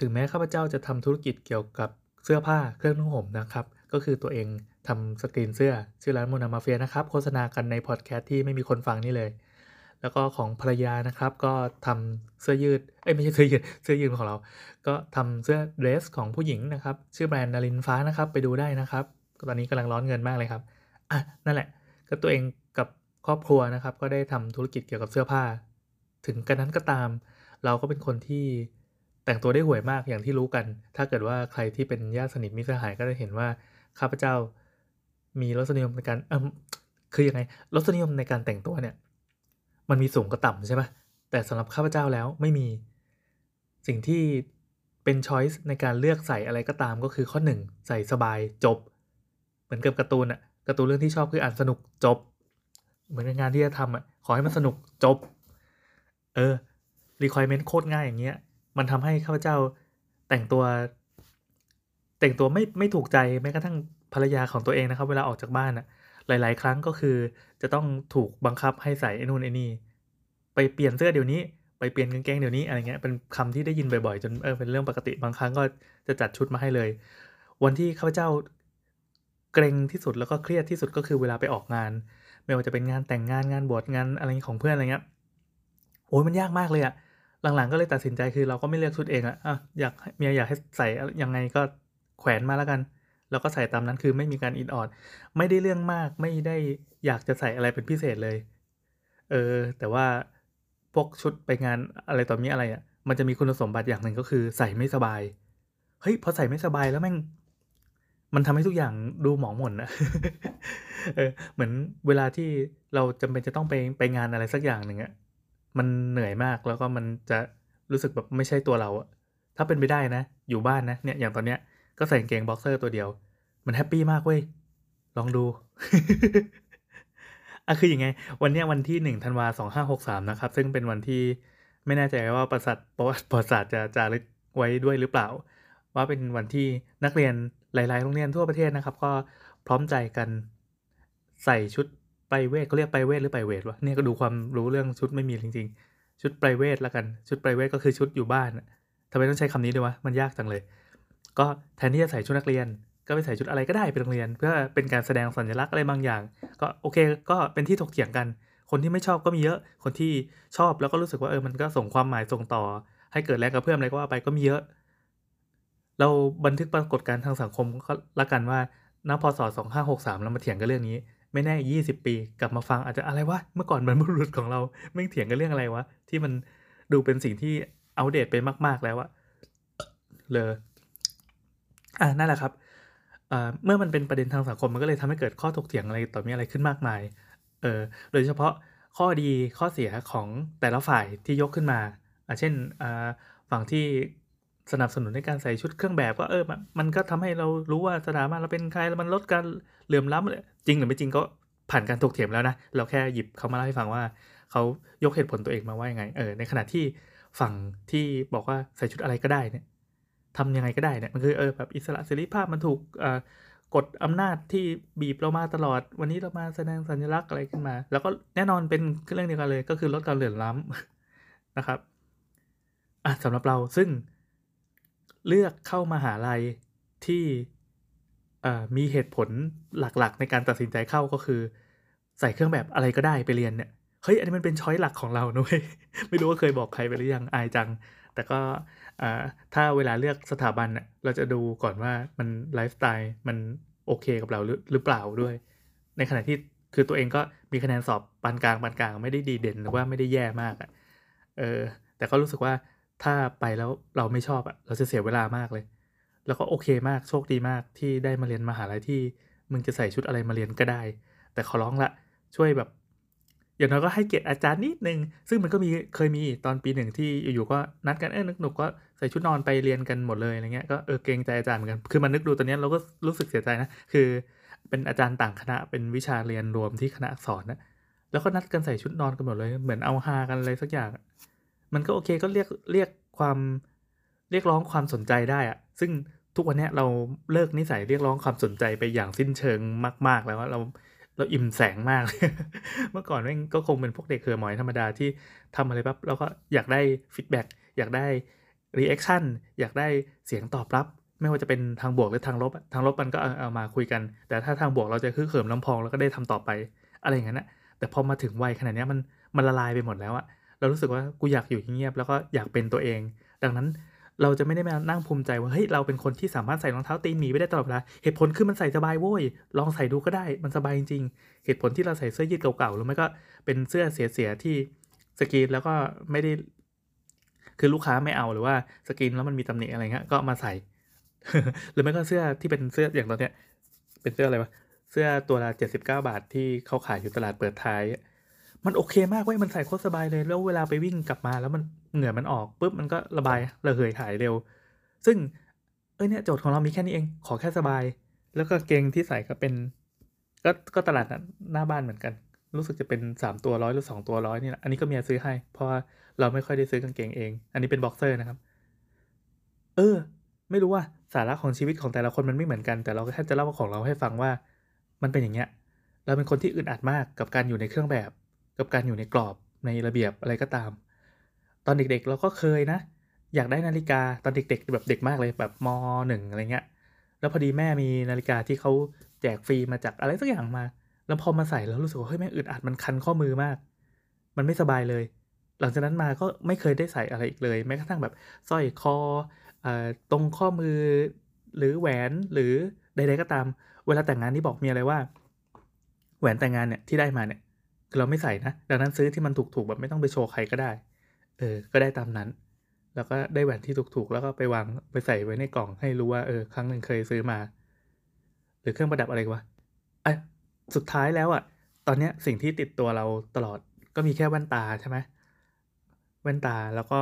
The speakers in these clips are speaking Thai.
ถึงแม้ข้าพเจ้าจะทำธุรกิจเกี่ยวกับเสื้อผ้าเครื่องนุ่งห่มนะครับ ก็คือตัวเองทำสกรีนเสื้อชื่อร้านโมนามาเฟียนะครับ โฆษณากันในพอดแคสต์ที่ไม่มีคนฟังนี่เลย แล้วก็ของภรรยานะครับ ก็ทำเสื้อยืดเอ้ยไม่ใช่เสื้อยืดเสื้อยืดของเรา ก็ทำเสื้อเดรสของผู้หญิงนะครับ ชื่อแบรนด์นารินฟ้านะครับ ไปดูได้นะครับ ตอนนี้กำลังร้อนเงินมากเลยครับอะนั่นแหละ ก็ตัวเองกับครอบครัวนะครับ ก็ได้ทำธุรกิจเกี่ยวกับเสื้อผ้า ถึงกันนั้นก็ตาม เราก็เป็นคนที่ แต่งตัวได้ห่วยมากอย่างที่รู้กัน ถ้าเกิดว่าใครที่เป็นญาติสนิทมิตรสหายก็จะเห็นว่าข้าพเจ้ามีรสนิยมในการเออคือยังไงรสนิยมในการแต่งตัวเนี่ย มันมีสูงกับต่ำใช่ปะแต่สำหรับข้าพเจ้าแล้วไม่มีสิ่งที่เป็นช้อยส์ในการเลือกใส่อะไรก็ตามก็คือข้อหนึ่งใส่สบายจบ เหมือนกับการ์ตูนอะการ์ตูนเรื่องที่ชอบคืออ่านสนุกจบ เหมือนงานที่จะทำอะขอให้มันสนุกจบ เออ requirement โคตรง่ายอย่างเงี้ย มันทำให้ข้าพเจ้าแต่งตัว แต่งตัวไม่ไม่ถูกใจแม้กระทั่งภรรยาของตัวเองนะครับ เวลาออกจากบ้านอะหลาย ๆ ครั้งก็คือจะต้องถูกบังคับให้ใส่ไอ้นู่นไอ้นี่ไปเปลี่ยนเสื้อเดี๋ยวนี้ไปเปลี่ยนกางเกงเดี๋ยวนี้อะไรเงี้ยเป็นคำที่ได้ยินบ่อย ๆ จนเออเป็นเรื่องปกติบางครั้งก็จะจัดชุดมาให้เลย วันที่ข้าพเจ้าเกรงที่สุดแล้วก็เครียดที่สุดก็คือเวลาไปออกงาน ไม่ว่าจะเป็นงานแต่งงานงานบวชงานอะไรของเพื่อนอะไรเงี้ยโอ้ยมันยากมากเลยอะ หลังๆก็เลยตัดสินใจคือเราก็ไม่เลือกชุดเองอะอะอยากเมียอยากให้ใส่ยังไงก็แขวนมาแล้วกันแล้วก็ใส่ตามนั้นคือไม่มีการอินออดไม่ได้เรื่องมากไม่ได้อยากจะใส่อะไรเป็นพิเศษเลย เออ แต่ว่าพวกชุดไปงานอะไรต่อมีอะไรอะ่ะ มันจะมีคุณสมบัติอย่างหนึ่งก็คือใส่ไม่สบาย เฮ้ยพอใส่ไม่สบายแล้วแม่ง มันทำให้ทุกอย่างดูหมองหม่นนะเออ เหมือนเวลาที่เราจำเป็นจะต้องไปไปงานอะไรสักอย่างหนึ่งอะ มันเหนื่อยมากแล้วก็มันจะรู้สึกแบบไม่ใช่ตัวเราอะถ้าเป็นไปได้นะ อยู่บ้านนะเนี่ยอย่างตอนเนี้ยก็ใส่กางเกงบ็อกเซอร์ตัวเดียว มัน happy มากเว้ย ลองดูอะคืออย่างไง วันนี้วันที่หนึ่งธันวาสองห้าหกสามนะครับ ซึ่งเป็นวันที่ไม่แน่ใจว่าประสัทประวัติศาสตร์จะจารึกไว้ด้วยหรือเปล่า ว่าเป็นวันที่นักเรียนหลาย ๆ โรงเรียนทั่วประเทศนะครับ ก็พร้อมใจกันใส่ชุด ไปเวทเขาเรียกไปเวทหรือไปเวทวะเนี่ยก็ดูความรู้เรื่องชุดไม่มีจริงๆ ชุดไปเวทแล้วกัน ชุดไปเวทก็คือชุดอยู่บ้านทำไมต้องใช้คำนี้ด้วยวะ มันยากจังเลย ก็แทนที่จะใส่ชุดนักเรียน ก็ไปใส่ชุดอะไรก็ได้ไปโรงเรียน เพื่อเป็นการแสดงสัญลักษณ์อะไรบางอย่าง ก็โอเค ก็เป็นที่ถกเถียงกัน คนที่ไม่ชอบก็มีเยอะ คนที่ชอบแล้วก็รู้สึกว่าเออ มันก็ส่งความหมายส่งต่อ ให้เกิดแรงกระเพื่อมอะไรก็ว่าไปก็มีเยอะ เราบันทึกปรากฏการณ์ทางสังคมก็ละกันว่าณพศ2563เรามาเถียงกันเรื่องนี้ ไม่แน่ 20 ปี กลับมาฟังอาจจะอะไรวะ เมื่อก่อนบรรพบุรุษของเราไม่เถียงกันเรื่องอะไรวะ ที่มันดูเป็นสิ่งที่อัปเดตไปมาก ๆแล้วอะเลยอ่านั่นแหละครับเมื่อมันเป็นประเด็นทางสังคมมันก็เลยทำให้เกิดข้อถกเถียงอะไรต่อมีอะไรขึ้นมากมาย เออโดยเฉพาะข้อดีข้อเสียของแต่ละฝ่ายที่ยกขึ้นมาอ่าเช่นฝั่งที่ สนับสนุนในการใส่ชุดเครื่องแบบก็เออมันก็ทำให้เรารู้ว่าสถาบันเราเป็นใครแล้วมันลดการเหลื่อมล้ำจริงหรือไม่จริงก็ผ่านการถกเถียงแล้วนะ เราแค่หยิบเขามาเล่าให้ฟังว่าเขายกเหตุผลตัวเองมาว่ายังไง เออ ในขณะที่ฝั่งที่บอกว่าใส่ชุดอะไรก็ได้เนี่ยทำยังไงก็ได้เนี่ย มันคือเออแบบอิสระเสรีภาพมันถูกกดอำนาจที่บีบเรามาตลอด วันนี้เรามาแสดงสัญลักษณ์อะไรขึ้นมา แล้วก็แน่นอนเป็นเรื่องเดียวกันเลย ก็คือลดการเหลื่อมล้ำนะครับ อะสำหรับเราซึ่ง เลือกเข้ามาหาลัยที่มีเหตุผลหลักๆ ในการตัดสินใจเข้าก็คือ ใส่เครื่องแบบอะไรก็ได้ไปเรียนเนี่ยเฮ้ยอันนี้มันเป็นช้อยหลักของเรานุ้ยไม่รู้ว่าเคยบอกใครไปหรือยังอายจัง แต่ก็ถ้าเวลาเลือกสถาบันเราจะดูก่อนว่ามันไลฟ์สไตล์มันโอเคกับเราหรือเปล่าด้วย ในขณะที่คือตัวเองก็มีคะแนนสอบปานกลางปานกลางไม่ได้ดีเด่นหรือว่าไม่ได้แย่มากอะเออแต่ก็รู้สึกว่า ถ้าไปแล้วเราไม่ชอบอะเราจะเสียเวลามากเลย แล้วก็โอเคมากโชคดีมากที่ได้มาเรียนมหาลัยที่มึงจะใส่ชุดอะไรมาเรียนก็ได้ แต่ขอร้องละช่วยแบบอย่างน้อยก็ให้เกียรติอาจารย์นิดนึง ซึ่งมันก็มีเคยมีตอนปีหนึ่งที่อยู่ๆก็นัดกันเออนึกหนุกก็ใส่ชุดนอนไปเรียนกันหมดเลยอะไรเงี้ยก็เออเกรงใจอาจารย์เหมือนกันคือมันนึกดูตอนนี้เราก็รู้สึกเสียใจนะคือ เป็นอาจารย์ต่างคณะเป็นวิชาเรียนรวมที่คณะสอักษรนะแล้วก็นัดกันใส่ชุดนอนกันหมดเลย เหมือนเอาฮากันอะไรสักอย่าง มันก็โอเคก็เรียกเรียกความเรียกร้องความสนใจได้อะซึ่งทุกวันนี้เราเลิกนิสัยเรียกร้องความสนใจไปอย่างสิ้นเชิงมาก ๆ แล้วเราเราอิ่มแสงมาก เมื่อก่อนแม่งก็คงเป็นพวกเด็กเห่อหมอยธรรมดาที่ทำอะไรปั๊บแล้วก็อยากได้ feedback อยากได้ reaction อยากได้เสียงตอบรับ ไม่ว่าจะเป็นทางบวกหรือทางลบ ทางลบมันก็เอามาคุยกัน แต่ถ้าทางบวกเราจะฮึกเหิมลำพองแล้วก็ได้ทำต่อไป อะไรอย่างนั้นนะแต่พอมาถึงวัยขนาดนี้มันมันละลายไปหมดแล้วอะ เรารู้สึกว่ากูอยากอยู่เงียบแล้วก็อยากเป็นตัวเอง ดังนั้นเราจะไม่ได้มานั่งภูมิใจว่าเฮ้ยเราเป็นคนที่สามารถใส่รองเท้าตีนหมีไม่ได้ตลอดเวลาเหตุผลคือมันใส่สบายโว้ยลองใส่ดูก็ได้มันสบายจริงๆเหตุผลที่เราใส่เสื้อยืดเก่าๆหรือไม่ก็เป็นเสื้อเสียๆที่สกรีนแล้วก็ไม่ได้ คือลูกค้าไม่เอาหรือว่าสกรีนแล้วมันมีตำหนิอะไรเงี้ยก็มาใส่ หรือไม่ก็เสื้อที่เป็นเสื้ออย่างตอนเนี้ย เป็นเสื้ออะไรวะเสื้อตัวละเจ็ดสิบเก้าบาทที่เขาขายอยู่ตลาดเปิดท้าย มันโอเคมากเว้ยมันใส่โคตรสบายเลย แล้วเวลาไปวิ่งกลับมาแล้วมันเหงื่อมันออกปุ๊บมันก็ระบายระเหยหายเร็ว ซึ่งเอ้ยเนี่ยโจทย์ของเรามีแค่นี้เอง ขอแค่สบาย แล้วก็เกงที่ใส่ก็เป็น ก็ก็ตลาดหน้าบ้านเหมือนกัน รู้สึกจะเป็นสามตัวร้อยหรือสองตัวร้อยนี่แหละอันนี้ก็เมียซื้อให้ เพราะว่าเราไม่ค่อยได้ซื้อกางเกงเอง อันนี้เป็นบ็อกเซอร์นะครับ เออ ไม่รู้ว่าสาระของชีวิตของแต่ละคนมันไม่เหมือนกัน แต่เราแค่จะเล่าของเราให้ฟังว่า มันเป็นอย่างเงี้ย เราเป็นคนที่อึดอัดมากกับการอยู่ในเครื่องแบบ กับการอยู่ในกรอบในระเบียบอะไรก็ตาม ตอนเด็กๆเราก็เคยนะ อยากได้นาฬิกาตอนเด็ก ๆ แบบเด็กมากเลยแบบมหนึ่งอะไรเงี้ยแล้วพอดีแม่มีนาฬิกาที่เขาแจกฟรีมาจากอะไรสักอย่างมา แล้วพอมาใส่แล้วรู้สึกว่าเฮ้ยแม่งอึดอัดมันคันข้อมือมาก มันไม่สบายเลย หลังจากนั้นมาก็ไม่เคยได้ใส่อะไรอีกเลย แม้กระทั่งแบบสร้อยคอตรงข้อมือหรือแหวนหรือใดๆก็ตาม เวลาแต่งงานนี่บอกเมียเลยว่า แหวนแต่งงานเนี่ยที่ได้มาเนี่ย คือเราไม่ใส่นะ ดังนั้นซื้อที่มันถูกๆแบบไม่ต้องไปโชว์ใครก็ได้ เออ ก็ได้ตามนั้น แล้วก็ได้แหวนที่ถูกๆ แล้วก็ไปวางไปใส่ไว้ในกล่องให้รู้ว่าเออครั้งหนึ่งเคยซื้อมา หรือเครื่องประดับอะไรวะไอ้สุดท้ายแล้วอะ่ะ ตอนเนี้ยสิ่งที่ติดตัวเราตลอดก็มีแค่แว่นตาใช่ไหมแว่นตาแล้วก็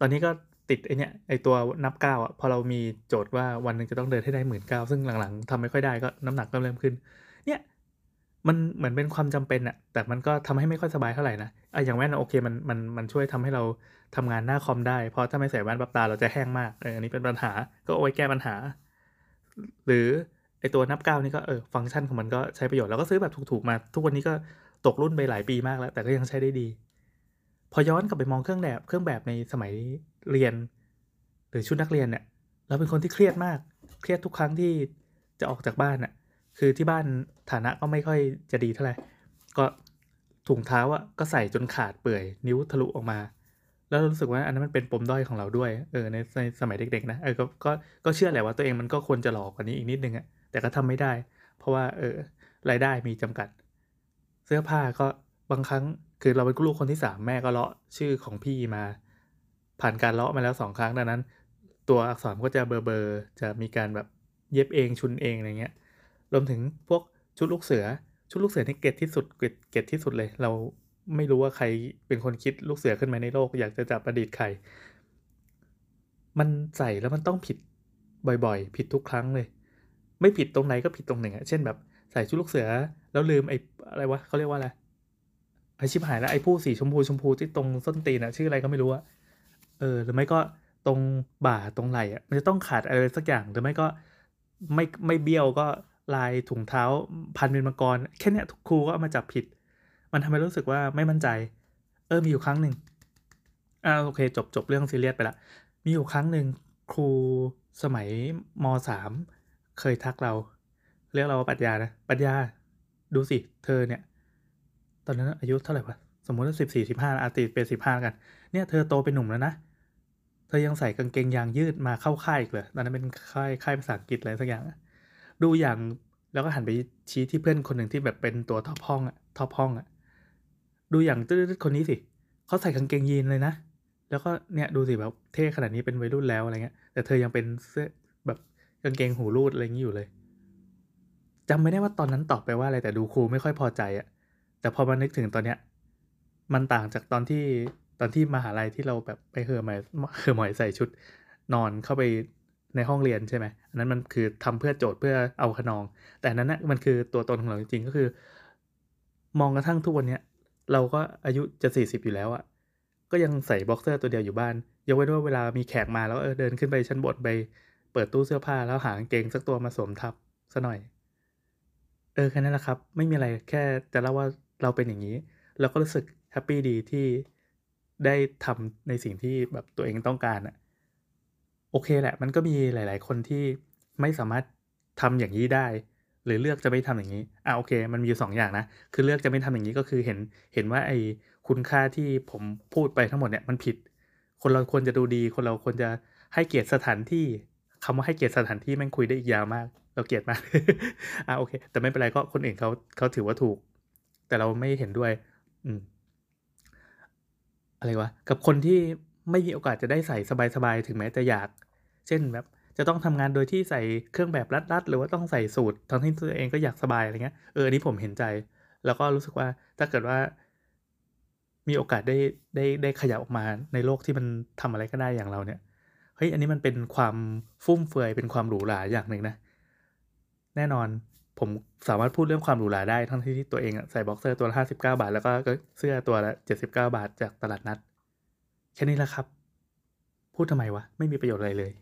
ตอนนี้ก็ติดไอเนี้ยไอตัวนับก้าวอะพอเรามีโจทย์ว่าวันหนึ่งจะต้องเดินให้ได้หมื่นเก้าซึ่งหลังๆทำไม่ค่อยได้ก็น้ำหนักก็เริ่มขึ้น เนี่ย มันเหมือนเป็นความจำเป็นอะแต่มันก็ทำให้ไม่ค่อยสบายเท่าไหร่นะอะอย่างแว่นโอเคมันมันมันช่วยทำให้เราทำงานหน้าคอมได้ เพราะถ้าไม่ใส่แว่นปับตาเราจะแห้งมากเอออันนี้เป็นปัญหาก็เอาไว้แก้ปัญหา หรือไอตัวนับก้าวนี่ก็เออฟังก์ชันของมันก็ใช้ประโยชน์ แล้วก็ซื้อแบบถูกๆมา ทุกวันนี้ก็ตกรุ่นไปหลายปีมากแล้ว แต่ก็ยังใช้ได้ดี พอย้อนกลับไปมองเครื่องแบบเครื่องแบบในสมัยเรียน หรือชุดนักเรียนเนี่ยเราเป็นคนที่เครียดมาก เครียดทุกครั้งที่จะออกจากบ้านน่ะ คือที่บ้านฐานะก็ไม่ค่อยจะดีเท่าไหร่ ก็ถุงเท้าอะก็ใส่จนขาดเปื่อยนิ้วทะลุออกมา แล้วรู้สึกว่าอันนั้นมันเป็นปมด้อยของเราด้วย เออในในสมัยเด็กๆนะ เออก็ก็ก็เชื่อแหละว่าตัวเองมันก็ควรจะหลอกกว่านี้อีกนิดนึงอะแต่ก็ทำไม่ได้ เพราะว่าเออรายได้มีจำกัด เสื้อผ้าก็บางครั้งคือเราเป็นลูกคนที่สามแม่ก็เลาะชื่อของพี่มา ผ่านการเลาะมาแล้วสองครั้งดังนั้น ตัวอักษรก็จะเบอร์เบอร์จะมีการแบบเย็บเองชุนเองอะไรเงี้ย รวมถึงพวกชุดลูกเสือ ชุดลูกเสือนี่เกตที่สุดเกตเกตที่สุดเลย เราไม่รู้ว่าใครเป็นคนคิดลูกเสือขึ้นมาในโลก อยากจะจับประดิษฐ์ใคร มันใส่แล้วมันต้องผิดบ่อยๆ ผิดทุกครั้งเลย ไม่ผิดตรงไหนก็ผิดตรงหนึ่งอะเช่นแบบใส่ชุดลูกเสือ แล้วลืมไอ้อะไรวะเขาเรียกว่าอะไรไอชิบหายแล้วไอ้ผู้สีชมพูชมพูที่ตรงส้นตีนอะชื่ออะไรก็ไม่รู้อะเออ หรือไม่ก็ตรงบ่าตรงไหล่อะมันจะต้องขาดอะไรสักอย่างหรือไม่ก็ไม่ไม่เบี้ยวก็ ลายถุงเท้าพันเป็นมังกร แค่เนี้ยครูก็เอามาจับผิด มันทำให้รู้สึกว่าไม่มั่นใจ เออมีอยู่ครั้งหนึ่งอ่าโอเค จบจบเรื่องซีเรียสไปละมีอยู่ครั้งหนึ่งครูสมัยมสามเคยทักเรา เรียกเราว่าปัญญานะปัญญาดูสิ เธอเนี่ย ตอนนั้นอายุเท่าไหร่วะสมมติว่าสิบสี่สิบห้าอาตีเป็นสิบห้ากัน เนี่ยเธอโตเป็นหนุ่มแล้วนะ เธอยังใส่กางเกงยางยืดมาเข้าค่ายอีกเลยตอนนั้นเป็นค่ายค่ายภาษาอังกฤษอะไรสักอย่าง ดูอย่างแล้วก็หันไปชี้ที่เพื่อนคนหนึ่งที่แบบเป็นตัวท็อปห้องอะท็อปห้องอะดูอย่างตื้อคนนี้สิเขาใส่กางเกงยีนเลยนะ แล้วก็เนี่ยดูสิแบบเท่ขนาดนี้เป็นวัยรุ่นแล้วอะไรเงี้ย แต่เธอยังเป็นเสื้อแบบกางเกงหูรูดอะไรอย่างนี้อยู่เลยจำไม่ได้ว่าตอนนั้นตอบไปว่าอะไรแต่ดูครูไม่ค่อยพอใจอะแต่พอมานึกถึงตอนเนี้ย มันต่างจากตอนที่ตอนที่มหาลัยที่เราแบบไปเฮอหมายเฮอหมายใส่ชุดนอนเข้าไป ในห้องเรียนใช่ไหมอันนั้นมันคือทำเพื่อโจทย์เพื่อเอาขนอง แต่นั้นนะมันคือตัวตนของเราจริงๆก็คือ มองกระทั่งทุกวันเนี้ยเราก็อายุจะสี่สิบอยู่แล้วอะก็ยังใส่บ็อกเซอร์ตัวเดียวอยู่บ้าน ยกเว้นว่าเวลามีแขกมาแล้วเออเดินขึ้นไปชั้นบนไป เปิดตู้เสื้อผ้าแล้วหากางเกงสักตัวมาสวมทับซะหน่อย เออแค่นั้นแหละครับ ไม่มีอะไรแค่จะเล่าว่าเราเป็นอย่างนี้เราก็รู้สึกแฮปปี้ดีที่ได้ทำในสิ่งที่แบบตัวเองต้องการอะ โอเคแหละ มันก็มีหลาย ๆ คนที่ไม่สามารถทำอย่างงี้ได้ หรือเลือกจะไม่ทำอย่างงี้อ่าโอเค มันมีอยู่2อย่างนะ คือเลือกจะไม่ทำอย่างงี้ก็คือเห็นเห็นว่าไอ้คุณค่าที่ผมพูดไปทั้งหมดเนี่ยมันผิด คนเราควรจะดูดี คนเราควรจะให้เกียรติสถานที่คำว่าให้เกียรติสถานที่แม่งคุยได้อีกยาวมาก เราเกลียดมากอ่าโอเค แต่ไม่เป็นไรก็คนอื่นเขาเขาถือว่าถูก แต่เราไม่เห็นด้วย อืมอะไรวะกับคนที่ ไม่มีโอกาสจะได้ใส่สบายๆถึงแม้จะอยาก เช่นแบบจะต้องทำงานโดยที่ใส่เครื่องแบบรัดๆหรือว่าต้องใส่สูททั้งที่ตัวเองก็อยากสบายอะไรเงี้ยเอออันนี้ผมเห็นใจ แล้วก็รู้สึกว่าถ้าเกิดว่า มีโอกาสได้ได้ได้ขยับออกมาในโลกที่มันทำอะไรก็ได้อย่างเราเนี่ยเฮ้ยอันนี้มันเป็นความฟุ่มเฟือยเป็นความหรูหราอย่างหนึ่งนะแน่นอนผมสามารถพูดเรื่องความหรูหราได้ทั้งที่ตัวเองใส่บ็อกเซอร์ตัวละ59บเก้าบาท แล้วก็เสื้อตัวละ79บาทจากตลาดนัด แค่นี้แหละครับ พูดทำไมวะ ไม่มีประโยชน์อะไรเลย